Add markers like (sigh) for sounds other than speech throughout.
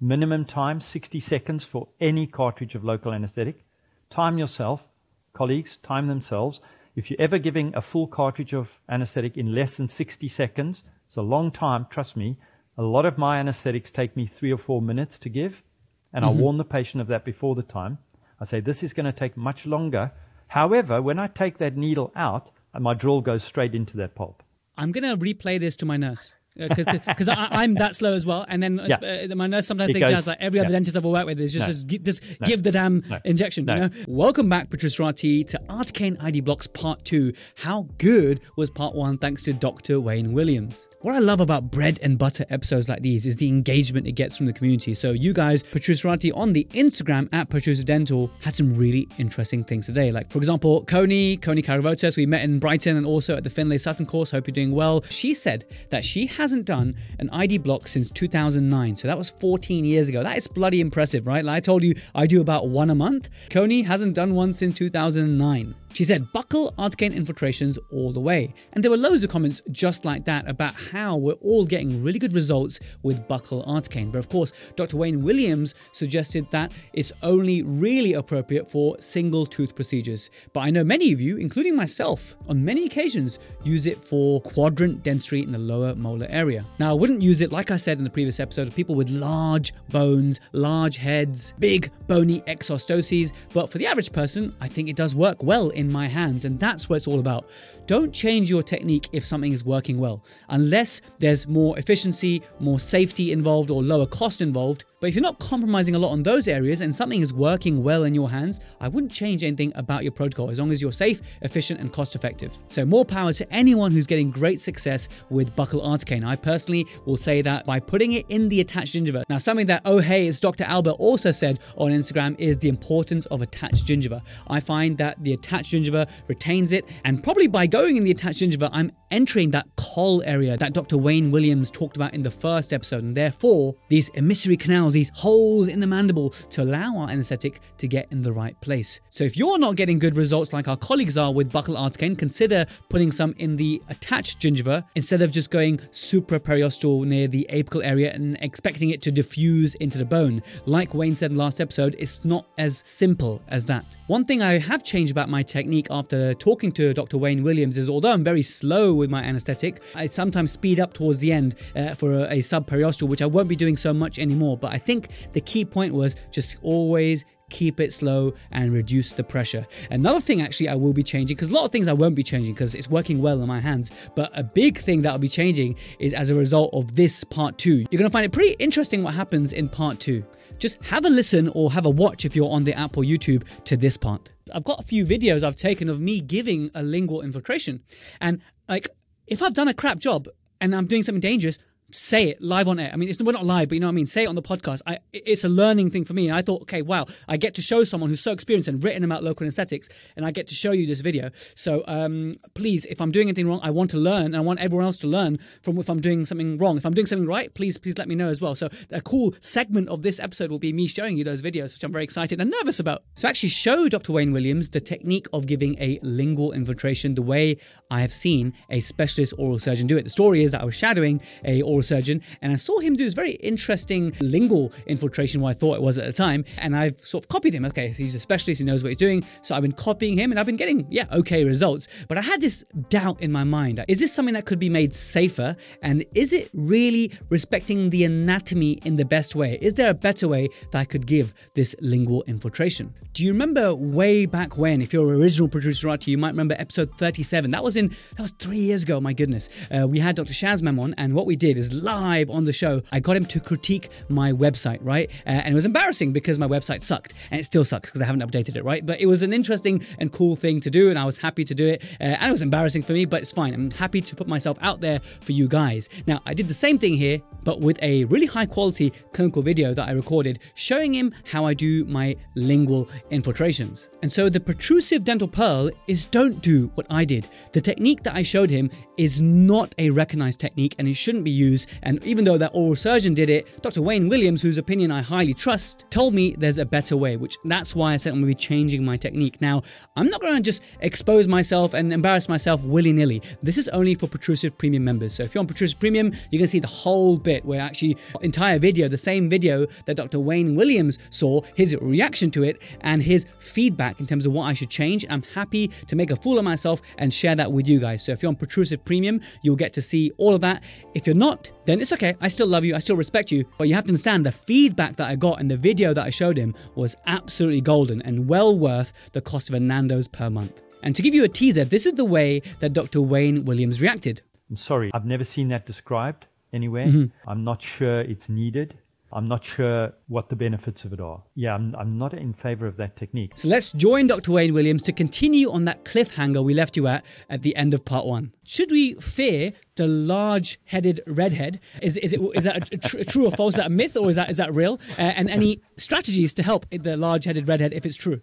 Minimum time 60 seconds for any cartridge of local anesthetic. Time yourself, colleagues, time themselves. If you're ever giving a full cartridge of anesthetic in less than 60 seconds, it's a long time, trust me. A lot of my anesthetics take me three or four minutes to give, and I mm-hmm. warn the patient of that before the time. I say, this is going to take much longer. However, when I take that needle out, my drill goes straight into that pulp. I'm going to replay this to my nurse. Because I'm that slow as well, and then Yeah. uh, my nurse sometimes It thinks goes- like every other yeah. dentist I've ever worked with is just No. just, just No. give the damn No. injection. You know. Welcome back, Protruserati, to Articaine ID Blocks Part Two. How good was Part One? Thanks to Dr. Wayne Williams. What I love about bread and butter episodes like these is the engagement it gets from the community. So you guys, Protruserati on the Instagram at Protrusive Dental had some really interesting things today. Like for example, Coney, Coney Caravotas, we met in Brighton and also at the Finlay Sutton course. Hope you're doing well. She said that she hasn't done an ID block since 2009. So that was 14 years ago. That is bloody impressive, right? Like I told you, I do about one a month. Coney hasn't done one since 2009. She said, buccal articaine infiltrations all the way. And there were loads of comments just like that about how we're all getting really good results with buccal articaine. But of course, Dr. Wayne Williams suggested that it's only really appropriate for single tooth procedures. But I know many of you, including myself, on many occasions use it for quadrant dentistry in the lower molar area. Now, I wouldn't use it, like I said in the previous episode, of people with large bones, large heads, big bony exostoses. But for the average person, I think it does work well in my hands, and that's what it's all about. Don't change your technique if something is working well, unless there's more efficiency, more safety involved, or lower cost involved. But if you're not compromising a lot on those areas and something is working well in your hands, I wouldn't change anything about your protocol as long as you're safe, efficient, and cost effective. So, more power to anyone who's getting great success with buccal articane. I personally will say that by putting it in the attached gingiva. Now, something that oh hey, it's Dr. Albert also said on Instagram is the importance of attached gingiva. I find that the attached gingiva retains it, and probably by going in the attached gingiva, I'm entering that coll area that Dr. Wayne Williams talked about in the first episode, and therefore these emissary canals, these holes in the mandible, to allow our anesthetic to get in the right place. So if you're not getting good results like our colleagues are with buccal articane, consider putting some in the attached gingiva instead of just going supraperiosteal near the apical area and expecting it to diffuse into the bone. Like Wayne said in the last episode, it's not as simple as that. One thing I have changed about my technique after talking to Dr. Wayne Williams is although I'm very slow with my anesthetic, I sometimes speed up towards the end uh, for a, a subperiosteal, which I won't be doing so much anymore. But I think the key point was just always keep it slow and reduce the pressure. Another thing actually I will be changing because a lot of things I won't be changing because it's working well in my hands, but a big thing that I'll be changing is as a result of this part 2. You're going to find it pretty interesting what happens in part 2. Just have a listen or have a watch if you're on the app or YouTube to this part. I've got a few videos I've taken of me giving a lingual infiltration and like if I've done a crap job and I'm doing something dangerous, say it live on air. I mean, it's we're not live, but you know what I mean. Say it on the podcast. I, it's a learning thing for me. And I thought, okay, wow, I get to show someone who's so experienced and written about local anesthetics, and I get to show you this video. So um, please, if I'm doing anything wrong, I want to learn, and I want everyone else to learn from if I'm doing something wrong. If I'm doing something right, please, please let me know as well. So a cool segment of this episode will be me showing you those videos, which I'm very excited and nervous about. So actually, show Dr. Wayne Williams the technique of giving a lingual infiltration the way I have seen a specialist oral surgeon do it. The story is that I was shadowing a oral surgeon and I saw him do this very interesting lingual infiltration, what I thought it was at the time, and I've sort of copied him. Okay, he's a specialist, he knows what he's doing, so I've been copying him and I've been getting, yeah, okay results. But I had this doubt in my mind. Is this something that could be made safer? And is it really respecting the anatomy in the best way? Is there a better way that I could give this lingual infiltration? Do you remember way back when, if you're an original Protruserati, you might remember episode 37. That was in that was three years ago, my goodness. Uh, we had Dr. Shaz Memon on, and what we did is live on the show, I got him to critique my website, right? Uh, and it was embarrassing because my website sucked, and it still sucks because I haven't updated it, right? But it was an interesting and cool thing to do, and I was happy to do it. Uh, and it was embarrassing for me, but it's fine. I'm happy to put myself out there for you guys. Now, I did the same thing here, but with a really high quality clinical video that I recorded showing him how I do my lingual infiltrations. And so the protrusive dental pearl is don't do what I did. The technique that I showed him is not a recognized technique and it shouldn't be used And even though that oral surgeon did it, Dr. Wayne Williams, whose opinion I highly trust, told me there's a better way, which that's why I said I'm going to be changing my technique. Now, I'm not going to just expose myself and embarrass myself willy nilly. This is only for Protrusive Premium members. So if you're on Protrusive Premium, you're going to see the whole bit where actually entire video, the same video that Dr. Wayne Williams saw, his reaction to it, and his feedback in terms of what I should change. I'm happy to make a fool of myself and share that with you guys. So if you're on Protrusive Premium, you'll get to see all of that. If you're not, then it's okay. I still love you. I still respect you. But you have to understand the feedback that I got and the video that I showed him was absolutely golden and well worth the cost of a Nando's per month. And to give you a teaser, this is the way that Dr. Wayne Williams reacted. I'm sorry, I've never seen that described anywhere. Mm-hmm. I'm not sure it's needed. I'm not sure what the benefits of it are. Yeah, I'm, I'm not in favor of that technique. So let's join Dr. Wayne Williams to continue on that cliffhanger we left you at at the end of part one. Should we fear the large-headed redhead? Is, is, it, is that a, tr- (laughs) true or false? Is that a myth or is that, is that real? Uh, and any strategies to help the large-headed redhead if it's true?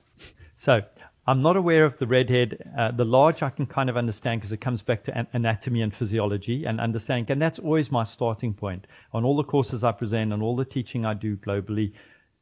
So I'm not aware of the redhead. Uh, the large I can kind of understand because it comes back to an- anatomy and physiology and understanding. And that's always my starting point. On all the courses I present and all the teaching I do globally,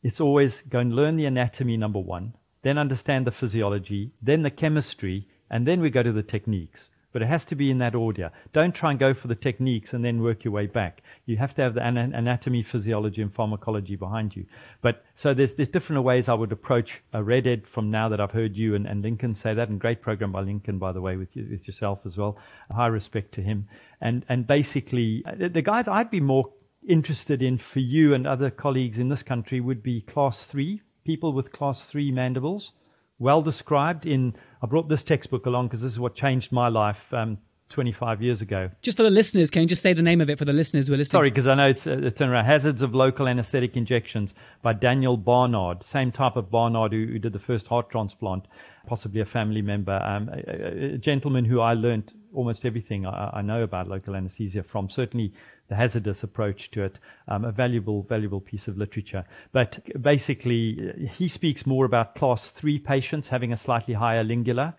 it's always go and learn the anatomy, number one, then understand the physiology, then the chemistry, and then we go to the techniques but it has to be in that order. Don't try and go for the techniques and then work your way back. You have to have the anatomy, physiology, and pharmacology behind you. But so there's there's different ways I would approach a redhead from now that I've heard you and, and Lincoln say that, and great program by Lincoln, by the way, with you, with yourself as well. High respect to him. And and basically, uh, the guys I'd be more interested in for you and other colleagues in this country would be class three people with class three mandibles well described in. I brought this textbook along because this is what changed my life um, 25 years ago. Just for the listeners, can you just say the name of it for the listeners who are listening? Sorry, because I know it's a, a turnaround. Hazards of Local Anesthetic Injections by Daniel Barnard, same type of Barnard who, who did the first heart transplant, possibly a family member, um, a, a, gentleman who I learned almost everything I, I know about local anesthesia from. Certainly the hazardous approach to it, um, a valuable, valuable piece of literature. But basically, he speaks more about class three patients having a slightly higher lingula,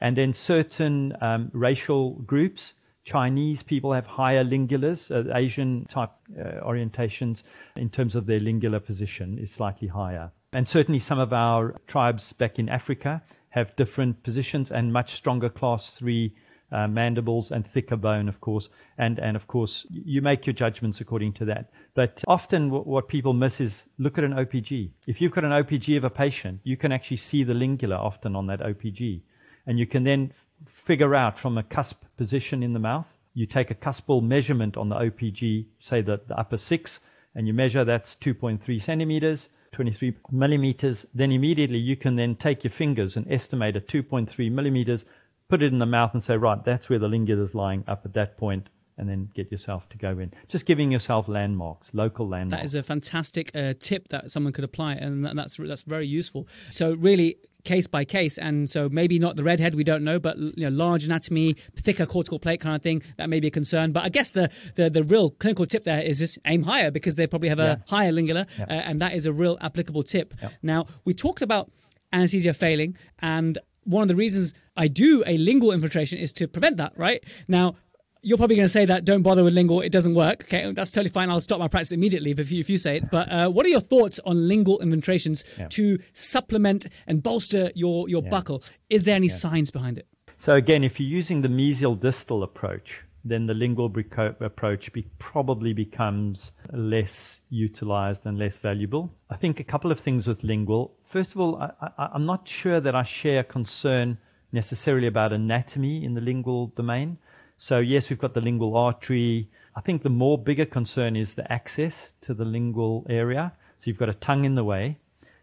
and then certain um, racial groups. Chinese people have higher lingulas, uh, Asian type uh, orientations in terms of their lingular position is slightly higher. And certainly some of our tribes back in Africa have different positions and much stronger class three uh, mandibles and thicker bone, of course. And, and of course, you make your judgments according to that. But often w- what people miss is look at an OPG. If you've got an OPG of a patient, you can actually see the lingula often on that OPG. And you can then figure out from a cusp position in the mouth, you take a cuspal measurement on the OPG, say the, the upper six, and you measure that's 2.3 centimeters. 23 millimeters, then immediately you can then take your fingers and estimate at 2.3 millimeters put it in the mouth and say, right, that's where the lingula is lying up at that point, and then get yourself to go in. Just giving yourself landmarks, local landmarks. That is a fantastic uh, tip that someone could apply, and that's that's very useful. So really, case by case, and so maybe not the redhead, we don't know, but you know, large anatomy, thicker cortical plate kind of thing, that may be a concern. But I guess the the, the real clinical tip there is just aim higher because they probably have a yeah. higher lingula, yeah. uh, and that is a real applicable tip. Yeah. Now we talked about anesthesia failing, and one of the reasons I do a lingual infiltration is to prevent that, right? Now, you're probably going to say that don't bother with lingual, it doesn't work. Okay, that's totally fine. I'll stop my practice immediately if you, if you say it. But uh, what are your thoughts on lingual infiltrations yeah. to supplement and bolster your, your yeah. buccal? Is there any yeah. science behind it? So, again, if you're using the mesial distal approach, then the lingual approach be, probably becomes less utilized and less valuable. I think a couple of things with lingual. First of all, I, am not sure that I share concern necessarily about anatomy in the lingual domain. So, yes, we've got the lingual artery. I think the more bigger concern is the access to the lingual area. So, you've got a tongue in the way.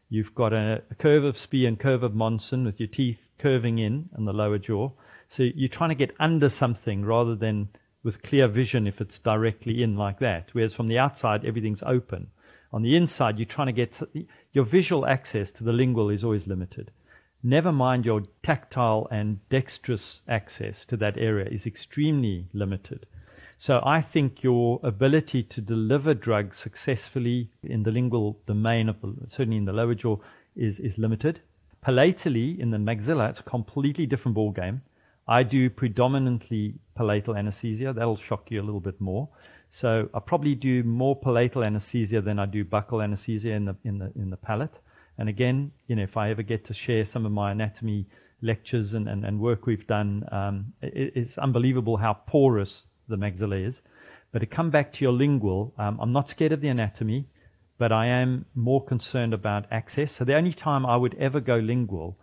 You've got a, a curve of Spee and curve of Monson with your teeth curving in and the lower jaw. So you're trying to get under something rather than with clear vision if it's directly in like that. Whereas from the outside, everything's open. On the inside, you're trying to get your visual access to the lingual is always limited. Never mind your tactile and dexterous access to that area is extremely limited. So I think your ability to deliver drugs successfully in the lingual domain, of the, certainly in the lower jaw, is, is limited. Palatally, in the maxilla, it's a completely different ballgame. I do predominantly palatal anesthesia. That'll shock you a little bit more. So I probably do more palatal anesthesia than I do buccal anesthesia in the in the in the palate. And again, you know, if I ever get to share some of my anatomy lectures and, and, and work we've done, um, it, it's unbelievable how porous the maxilla is. But to come back to your lingual, um, I'm not scared of the anatomy, but I am more concerned about access. So the only time I would ever go lingual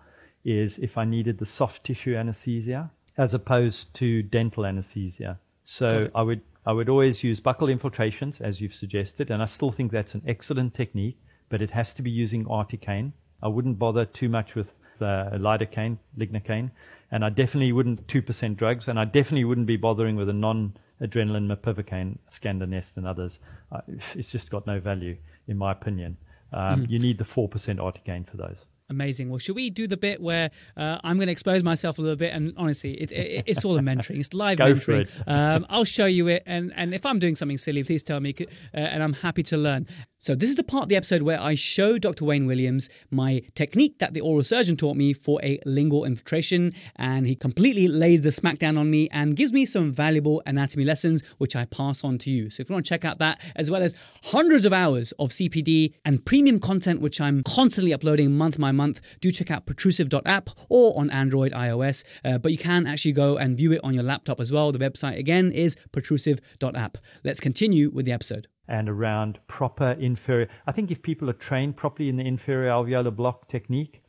is if I needed the soft tissue anesthesia as opposed to dental anesthesia. So I would I would always use buccal infiltrations as you've suggested, and I still think that's an excellent technique, but it has to be using articaine. I wouldn't bother too much with uh, lidocaine, lignocaine, and I definitely wouldn't 2% drugs, and I definitely wouldn't be bothering with a non adrenaline, mepivacaine, Scandonest, and others. Uh, it's just got no value, in my opinion. Um, mm. You need the 4% articaine for those. Amazing. Well, should we do the bit where uh, I'm going to expose myself a little bit? And honestly, it, it, it's all a mentoring. It's live Go mentoring. For it. (laughs) um, I'll show you it, and and if I'm doing something silly, please tell me, uh, and I'm happy to learn. So, this is the part of the episode where I show Dr. Wayne Williams my technique that the oral surgeon taught me for a lingual infiltration, and he completely lays the smackdown on me and gives me some valuable anatomy lessons, which I pass on to you. So, if you want to check out that, as well as hundreds of hours of CPD and premium content, which I'm constantly uploading month by month, do check out protrusive.app or on Android, iOS. Uh, but you can actually go and view it on your laptop as well. The website again is protrusive.app. Let's continue with the episode and around proper inferior. I think if people are trained properly in the inferior alveolar block technique,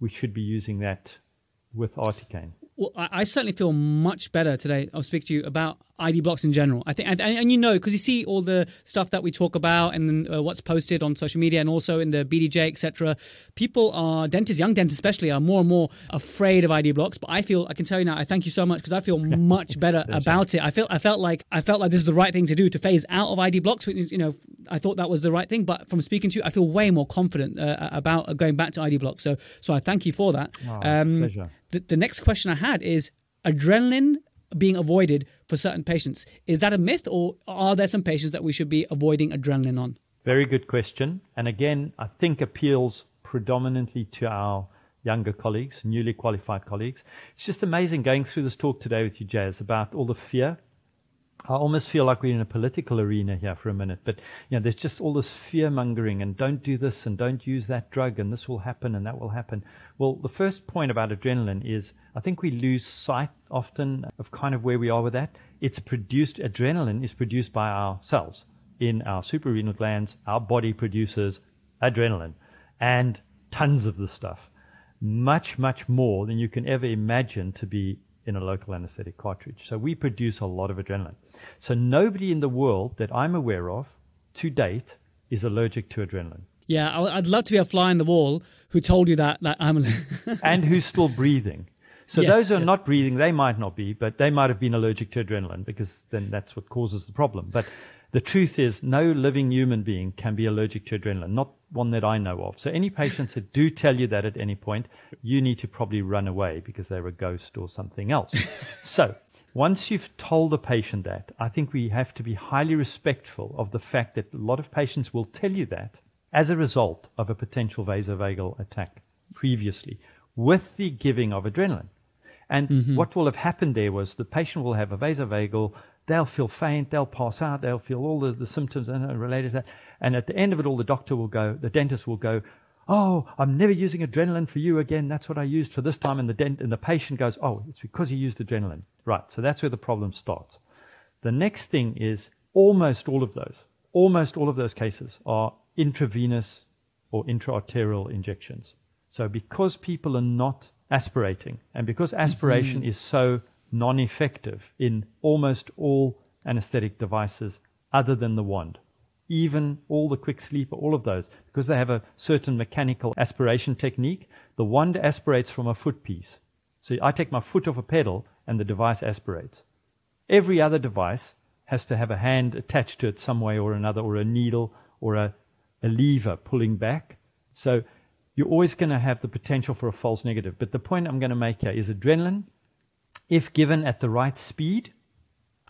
we should be using that with articaine. Well, I certainly feel much better today. I'll speak to you about ID blocks in general. I think, and, and you know, because you see all the stuff that we talk about and uh, what's posted on social media and also in the BDJ, etc. People are dentists, young dentists especially, are more and more afraid of ID blocks. But I feel, I can tell you now, I thank you so much because I feel (laughs) much better about it. I felt, I felt like, I felt like this is the right thing to do to phase out of ID blocks. You know, I thought that was the right thing. But from speaking to you, I feel way more confident uh, about going back to ID blocks. So, so I thank you for that. Oh, um, pleasure. The, the next question I had is adrenaline being avoided for certain patients. Is that a myth, or are there some patients that we should be avoiding adrenaline on? Very good question. And again, I think appeals predominantly to our younger colleagues, newly qualified colleagues. It's just amazing going through this talk today with you, Jaz, about all the fear I almost feel like we're in a political arena here for a minute, but you know, there's just all this fear mongering and don't do this and don't use that drug and this will happen and that will happen. Well, the first point about adrenaline is I think we lose sight often of kind of where we are with that. It's produced, adrenaline is produced by our cells in our suprarenal glands. Our body produces adrenaline and tons of the stuff. Much, much more than you can ever imagine to be in a local anesthetic cartridge. So we produce a lot of adrenaline. So nobody in the world that I'm aware of to date is allergic to adrenaline. Yeah, I'd love to be a fly in the wall who told you that, that I'm (laughs) and who's still breathing. So yes, those who are yes. not breathing, they might not be, but they might have been allergic to adrenaline because then that's what causes the problem. But the truth is, no living human being can be allergic to adrenaline, not one that I know of. So, any patients that do tell you that at any point, you need to probably run away because they're a ghost or something else. (laughs) so, once you've told a patient that, I think we have to be highly respectful of the fact that a lot of patients will tell you that as a result of a potential vasovagal attack previously with the giving of adrenaline. And mm-hmm. what will have happened there was the patient will have a vasovagal they'll feel faint, they'll pass out, they'll feel all the, the symptoms related to that. And at the end of it all, the doctor will go, the dentist will go, Oh, I'm never using adrenaline for you again. That's what I used for this time. And the, dent- and the patient goes, Oh, it's because you used adrenaline. Right. So that's where the problem starts. The next thing is almost all of those, almost all of those cases are intravenous or intraarterial injections. So because people are not aspirating and because aspiration mm-hmm. is so non effective in almost all anesthetic devices other than the wand. Even all the quick sleep, all of those, because they have a certain mechanical aspiration technique, the wand aspirates from a foot piece. So I take my foot off a pedal and the device aspirates. Every other device has to have a hand attached to it some way or another, or a needle or a, a lever pulling back. So you're always going to have the potential for a false negative. But the point I'm going to make here is adrenaline if given at the right speed,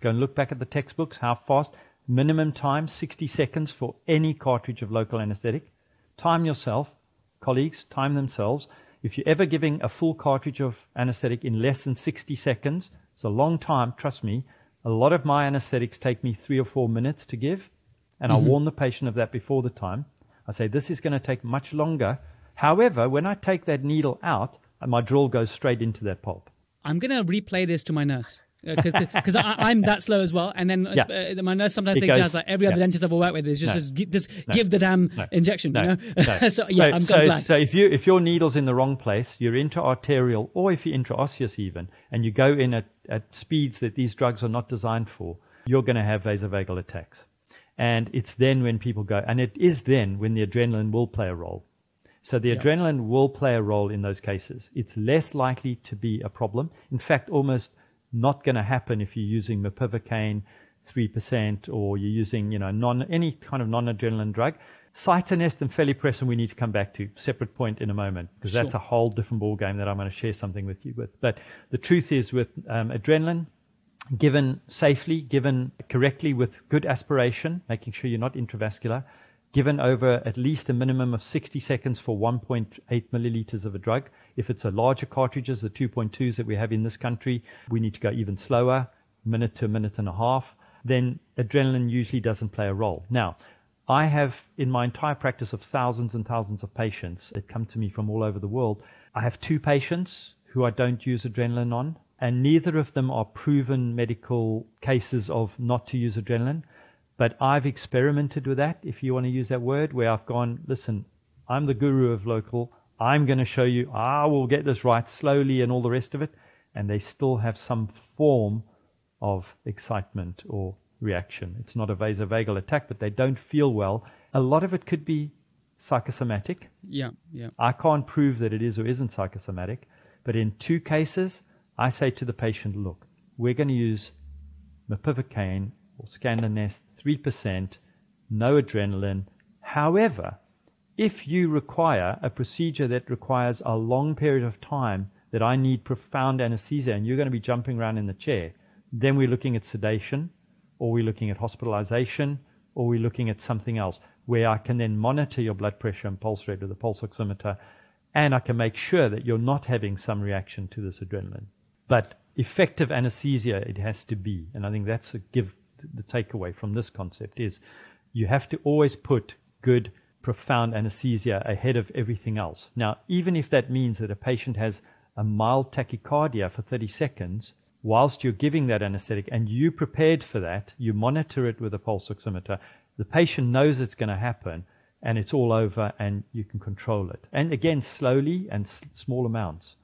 go and look back at the textbooks, how fast, minimum time, 60 seconds for any cartridge of local anesthetic. Time yourself, colleagues, time themselves. If you're ever giving a full cartridge of anesthetic in less than 60 seconds, it's a long time, trust me, A lot of my anesthetics take me three or four minutes to give, and I mm-hmm. warn the patient of that before the time. I say, this is going to take much longer. However, when I take that needle out, my drill goes straight into that pulp. I'm going to replay this to my nurse. Because I'm that slow as well, and then Yeah. uh, my nurse sometimes It says, goes- like every other yeah. dentist I've ever worked with is just No. just, just No. give the damn No. injection, you know. no. (laughs) so yeah, I'm, so, I'm glad. so if you if your needle's in the wrong place, you're intra-arterial or if you're intraosseous even, and you go in at, at speeds that these drugs are not designed for, you're going to have vasovagal attacks. And it's then when people go, and it is then when the adrenaline will play a role. So the adrenaline will play a role in those cases. It's less likely to be a problem. In fact, almost not going to happen if you're using mepivacaine 3% or you're using, you know, non, any kind of non-adrenaline drug. Citanest and felypressin we need to come back to, separate point in a moment, because that's a whole different ball game that I'm going to share something with you with. But the truth is with um, adrenaline, given safely, given correctly with good aspiration, making sure you're not intravascular, given over at least a minimum of 60 seconds for 1.8 milliliters of a drug. If it's a larger cartridges, the 2.2s that we have in this country, we need to go even slower, minute to a minute and a half. Then adrenaline usually doesn't play a role. Now, I have in my entire practice of thousands and thousands of patients that come to me from all over the world, I have two patients who I don't use adrenaline on, and neither of them are proven medical cases of not to use adrenaline. But I've experimented with that, if you want to use that word, where I've gone, listen, I'm the guru of local. I'm going to show you, I will get this right slowly and all the rest of it. And they still have some form of excitement or reaction. It's not a vasovagal attack, but they don't feel well. A lot of it could be psychosomatic. yeah, yeah. I can't prove that it is or isn't psychosomatic, but in two cases, I say to the patient, look, we're going to use mepivacaine or Scandonest 3%, no adrenaline. However, if you require a procedure that requires a long period of time that I need profound anesthesia and you're going to be jumping around in the chair, then we're looking at sedation or we're looking at hospitalization or we're looking at something else where I can then monitor your blood pressure and pulse rate with a pulse oximeter and I can make sure that you're not having some reaction to this adrenaline. But effective anesthesia, it has to be. And I think that's a give the takeaway from this concept is you have to always put good profound anesthesia ahead of everything else. Now, even if that means that a patient has a mild tachycardia for 30 seconds, whilst you're giving that anesthetic and you prepared for that, you monitor it with a pulse oximeter, the patient knows it's going to happen and it's all over and you can control it. And again, slowly and s- small amounts.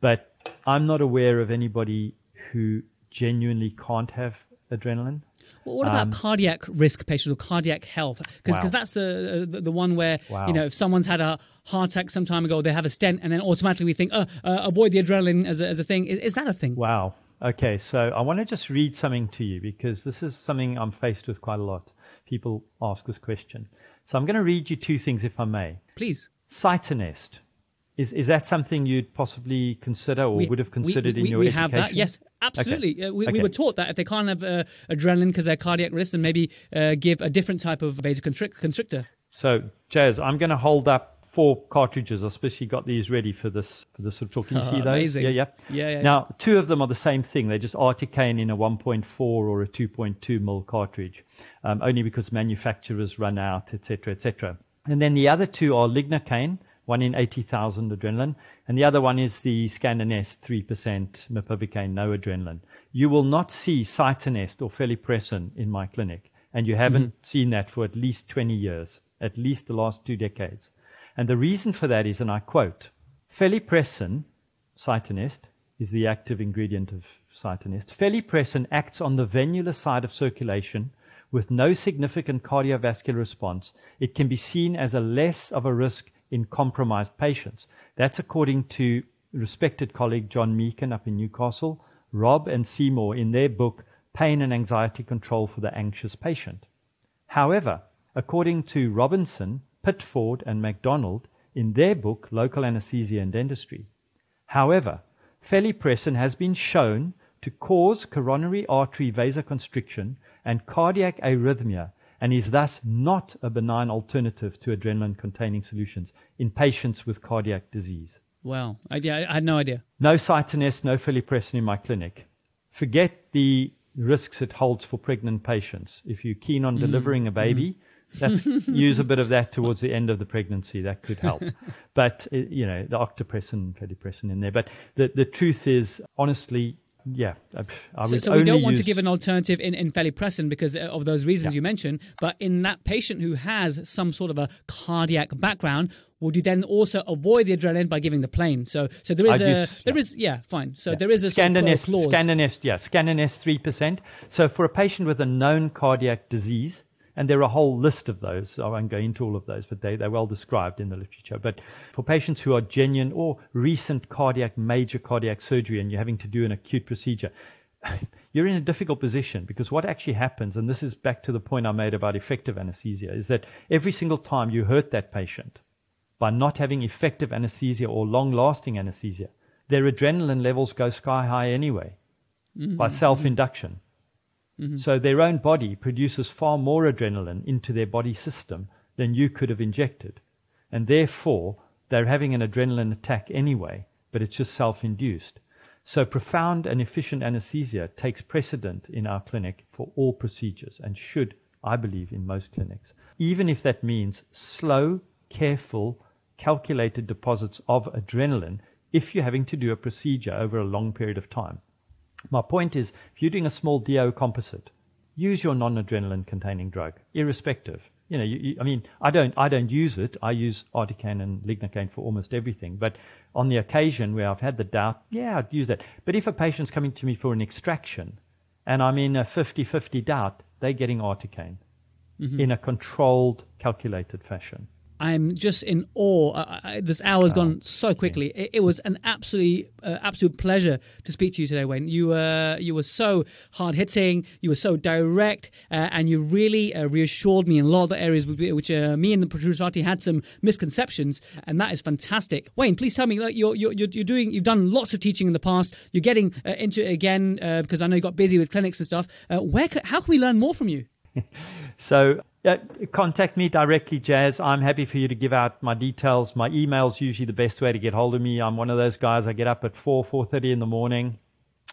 But I'm not aware of anybody who genuinely can't have adrenaline. Well, what about Um, cardiac risk patients or cardiac health? Because Wow. that's the, the the one where Wow. you know if someone's had a heart attack some time ago, they have a stent, and then automatically we think, oh, uh, avoid the adrenaline as a, as a thing. Is, is that a thing? Wow. Okay, so I want to just read something to you because this is something I'm faced with quite a lot. People ask this question. So I'm going to read you two things, if I may. Please. Citanest. Is, is that something you'd possibly consider or would have considered we, in we, your we education? have that. Yes, absolutely. Uh, we, we were taught that if they can't have uh, adrenaline because they're cardiac risk, then maybe uh, give a different type of vasoconstrictor. So, Jaz, I'm going to hold up four cartridges. I especially got these ready for this for this sort of talk. Can (laughs) you Oh, see those? amazing. Yeah, yeah. Yeah, yeah, Now, two of them are the same thing. They're just articaine in a 1.4 or a 2.2 mil cartridge, um, only because manufacturers run out, etc., etc. And then the other two are lignocaine, one in 80,000 adrenaline, and the other one is the Scandonest 3% mepivacaine, no adrenaline. You will not see Citanest or felypressin in my clinic, and you haven't mm-hmm. seen that for at least 20 years, at least the last two decades. And the reason for that is, and I quote, felypressin, Citanest, is the active ingredient of Citanest. Felypressin acts on the venular side of circulation with no significant cardiovascular response. It can be seen as a less of a risk in compromised patients. That's according to respected colleague John Meechan up in Newcastle, Robin Seymour in their book, Pain and Anxiety Control for the Anxious Patient. However, according to Robinson, Pitt Ford, and MacDonald in their book, Local Anesthesia and Dentistry, however, felypressin has been shown to cause coronary artery vasoconstriction and cardiac arrhythmia and is thus not a benign alternative to adrenaline containing solutions in patients with cardiac disease. Wow. I, yeah, I had no idea. No Citanest, no felypressin in my clinic. Forget the risks it holds for pregnant patients. If you're keen on delivering a baby, that's (laughs) use a bit of that towards the end of the pregnancy. That could help. (laughs) but uh, you know, the Octapressin, fedipressin in there. But the the truth is, honestly, yeah, So, so we don't want to give an alternative in, in felypressin because of those reasons you mentioned. But in that patient who has some sort of a cardiac background, would you then also avoid the adrenaline by giving the plane? So, so there is I'd a use- there yeah. is yeah fine. So there is a sort of. Scandonest, yeah, Scandonest three percent. So for a patient with a known cardiac disease, and there are a whole list of those. I won't go into all of those, but they, they're well described in the literature. But for patients who are genuine or recent cardiac, major cardiac surgery, and you're having to do an acute procedure, (laughs) you're in a difficult position because what actually happens, and this is back to the point I made about effective anesthesia, is that every single time you hurt that patient by not having effective anesthesia or long lasting anesthesia, their adrenaline levels go sky high anyway mm-hmm. by self induction. Mm-hmm. So their own body produces far more adrenaline into their body system than you could have injected. And therefore, they're having an adrenaline attack anyway, but it's just self induced. So profound and efficient anesthesia takes precedent in our clinic for all procedures and should, I believe, in most clinics. Even if that means slow, careful, calculated deposits of adrenaline if you're having to do a procedure over a long period of time. My point is, if you're doing a small DO composite, use your non-adrenaline containing drug, irrespective. You know, you, you, I mean, I don't, I don't use it. I use articaine and lignocaine for almost everything. But on the occasion where I've had the doubt, yeah, I'd use that. But if a patient's coming to me for an extraction, and I'm in a 50-50 doubt, they're getting articaine mm-hmm. in a controlled, calculated fashion. I'm just in awe. I, I, this hour's gone so quickly. It, it was an absolutely, uh, absolute pleasure to speak to you today, Wayne. You were, you were so hard hitting. You were so direct, uh, and you really uh, reassured me in a lot of the areas which, uh, me and the Protruserati had some misconceptions, and that is fantastic. Wayne, please tell me, like you're, you're, you're you're doing, you've done lots of teaching in the past. You're getting uh, into it again uh, because I know you got busy with clinics and stuff. Uh, where, how can we learn more from you? (laughs) So uh, contact me directly, Jaz. I'm happy for you to give out my details. My email's usually the best way to get hold of me. I'm one of those guys. I get up at four, four thirty in the morning.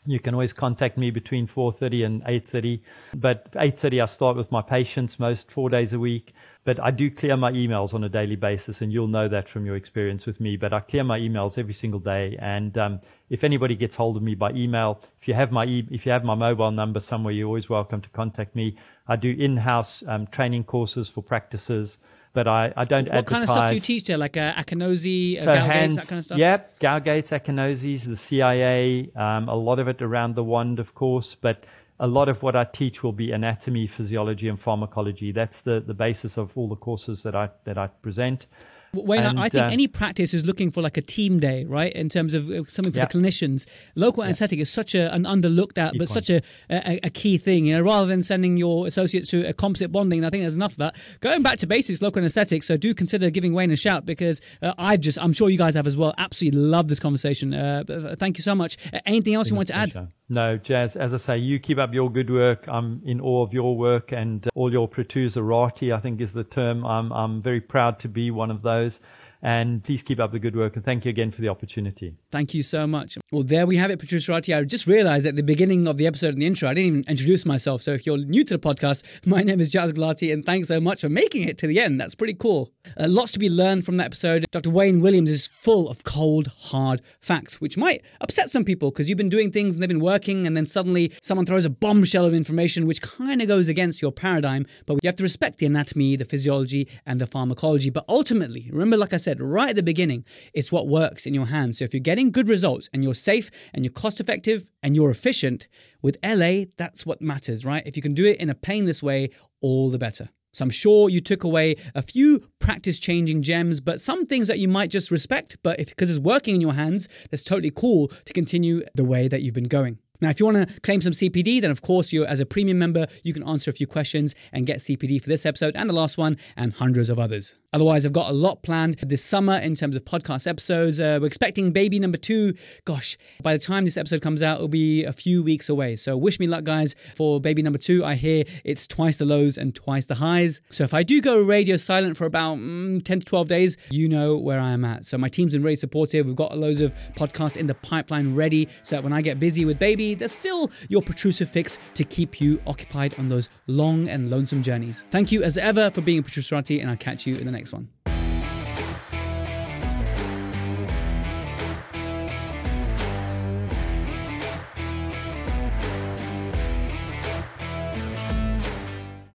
You can always contact me between 4:30 and 8:30. But 8:30 I start with my patients most 4 days a week, but I do clear my emails on a daily basis and you'll know that from your experience with me, but I clear my emails every single day and um, if anybody gets hold of me by email, if you have my e- if you have my mobile number somewhere, you're always welcome to contact me. I do in-house um, training courses for practices, but I, I don't advertise What advertise. kind of stuff do you teach there? Like uh, Akinosi, uh, So hands, that kind of stuff? Yep, Gow-Gates, Akinoses, the CIA, um, a lot of it around the wand, of course, but a lot of what I teach will be anatomy, physiology, and pharmacology. That's the, the basis of all the courses that I that I present. Wayne, I- And, I think uh, any practice is looking for like a team day, right? In terms of uh, something for Yeah. the clinicians. Local anesthetic is such a, an underlooked at, Key but point. such a, a, a key thing. You know, rather than sending your associates to a composite bonding, I think there's enough of that. Going back to basics, local anesthetic. So do consider giving Wayne a shout because uh, I've just, I'm sure you guys have as well. Absolutely love this conversation. Uh, uh, thank you so much. Anything else you want to add? No, Jaz, as I say, you keep up your good work. I'm in awe of your work and uh, all your Protruserati, I think is the term. I'm, I'm very proud to be one of those. And please keep up the good work. And thank you again for the opportunity. Thank you so much. Well, there we have it, Protruserati. I just realized at the beginning of the episode in the intro, I didn't even introduce myself. So if you're new to the podcast, (laughs) my name is Jaz Gulati, and thanks so much for making it to the end. That's pretty cool. Uh, lots to be learned from that episode. Dr. Wayne Williams is full of cold, hard facts, which might upset some people because you've been doing things and they've been working, and then suddenly someone throws a bombshell of information which kind of goes against your paradigm. But you have to respect the anatomy, the physiology, and the pharmacology. But ultimately, remember, like I said right at the beginning, it's what works in your hands. So if you're getting good results and you're safe and you're cost effective and you're efficient, with LA, that's what matters, right? If you can do it in a painless way, all the better. So I'm sure you took away a few practice changing gems, but some things that you might just respect. But if because it's working in your hands, that's totally cool to continue the way that you've been going. Now, if you want to claim some CPD, then of course, you as a premium member, you can answer a few questions and get CPD for this episode and the last one and hundreds of others. Otherwise, I've got a lot planned this summer in terms of podcast episodes. Uh, we're expecting baby number two. Gosh, by the time this episode comes out, it'll be a few weeks away. So wish me luck, guys, for baby number two. I hear it's twice the lows and twice the highs. So if I do go radio silent for about mm, 10 to 12 days, you know where I am at. So my team's been really supportive. We've got loads of podcasts in the pipeline ready so that when I get busy with baby, They're still your protrusive fix to keep you occupied on those long and lonesome journeys. Thank you as ever for being a Protruserati, and I'll catch you in the next one.